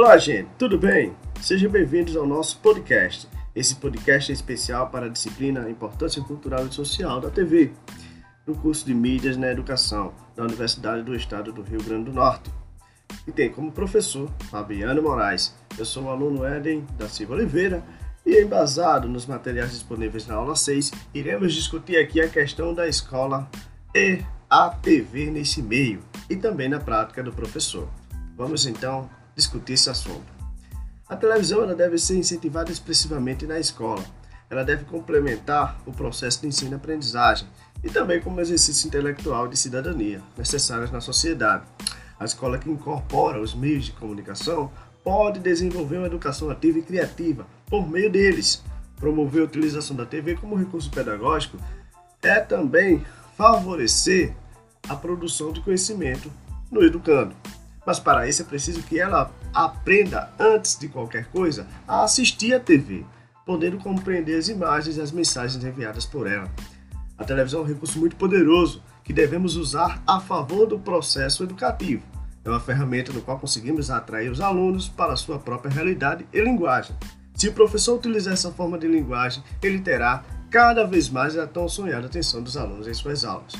Olá, gente, tudo bem? Sejam bem-vindos ao nosso podcast. Esse podcast é especial para a disciplina Importância Cultural e Social da TV, no curso de Mídias na Educação da Universidade do Estado do Rio Grande do Norte. E tem como professor Fabiano Moraes. Eu sou o aluno Eden da Silva Oliveira e, embasado nos materiais disponíveis na aula 6, iremos discutir aqui a questão da escola e a TV nesse meio e também na prática do professor. Vamos então discutir esse assunto. A televisão ela deve ser incentivada expressivamente na escola. Ela deve complementar o processo de ensino-aprendizagem e também como exercício intelectual de cidadania necessários na sociedade. A escola que incorpora os meios de comunicação pode desenvolver uma educação ativa e criativa por meio deles. Promover a utilização da TV como recurso pedagógico é também favorecer a produção de conhecimento no educando. Mas para isso é preciso que ela aprenda, antes de qualquer coisa, a assistir à TV, podendo compreender as imagens e as mensagens enviadas por ela. A televisão é um recurso muito poderoso que devemos usar a favor do processo educativo. É uma ferramenta no qual conseguimos atrair os alunos para a sua própria realidade e linguagem. Se o professor utilizar essa forma de linguagem, ele terá cada vez mais a tão sonhada atenção dos alunos em suas aulas.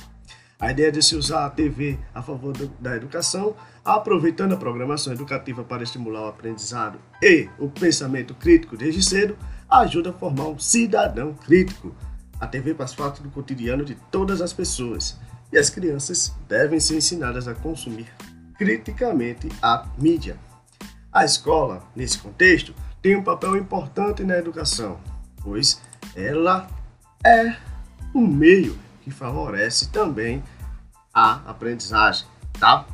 A ideia de se usar a TV a favor do, da educação, aproveitando a programação educativa para estimular o aprendizado e o pensamento crítico desde cedo, ajuda a formar um cidadão crítico. A TV faz parte do cotidiano de todas as pessoas e as crianças devem ser ensinadas a consumir criticamente a mídia. A escola, nesse contexto, tem um papel importante na educação, pois ela é um meio que favorece também a aprendizagem, tá?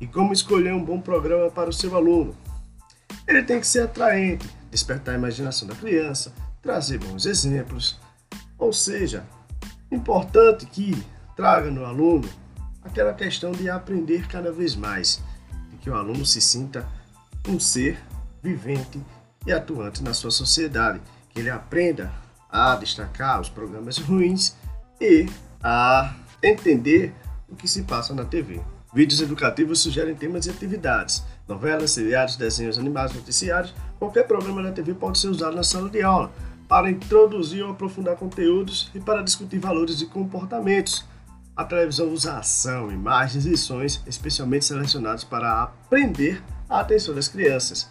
E como escolher um bom programa para o seu aluno? Ele tem que ser atraente, despertar a imaginação da criança, trazer bons exemplos, ou seja, importante que traga no aluno aquela questão de aprender cada vez mais, de que o aluno se sinta um ser vivente e atuante na sua sociedade, que ele aprenda a destacar os programas ruins e a entender o que se passa na TV. Vídeos educativos sugerem temas e atividades. Novelas, seriados, desenhos animados, noticiários, qualquer programa da TV pode ser usado na sala de aula para introduzir ou aprofundar conteúdos e para discutir valores e comportamentos. A televisão usa ação, imagens e sons especialmente selecionados para aprender a atenção das crianças.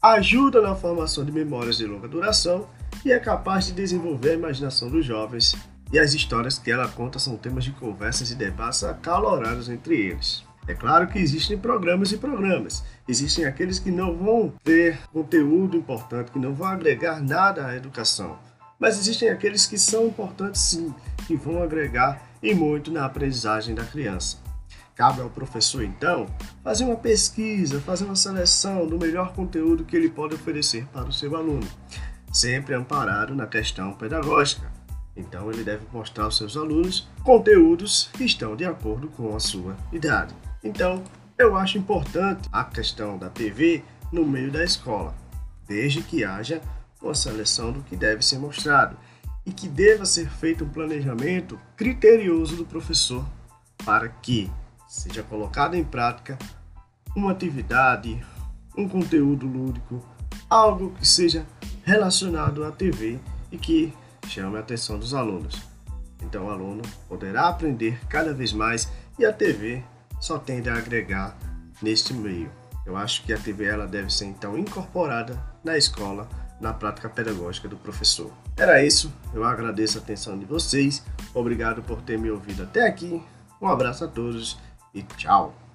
Ajuda na formação de memórias de longa duração e é capaz de desenvolver a imaginação dos jovens e as histórias que ela conta são temas de conversas e debates acalorados entre eles. É claro que existem programas e programas. Existem aqueles que não vão ter conteúdo importante, que não vão agregar nada à educação. Mas existem aqueles que são importantes sim, que vão agregar e muito na aprendizagem da criança. Cabe ao professor, então, fazer uma pesquisa, fazer uma seleção do melhor conteúdo que ele pode oferecer para o seu aluno, sempre amparado na questão pedagógica então ele deve mostrar aos seus alunos conteúdos que estão de acordo com a sua idade. Então, eu acho importante a questão da TV no meio da escola, desde que haja uma seleção do que deve ser mostrado e que deva ser feito um planejamento criterioso do professor para que seja colocado em prática uma atividade, um conteúdo lúdico, algo que seja relacionado à TV e que chame a atenção dos alunos. Então o aluno poderá aprender cada vez mais e a TV só tende a agregar neste meio. Eu acho que a TV ela deve ser então incorporada na escola, na prática pedagógica do professor. Era isso, eu agradeço a atenção de vocês, obrigado por ter me ouvido até aqui, um abraço a todos e tchau!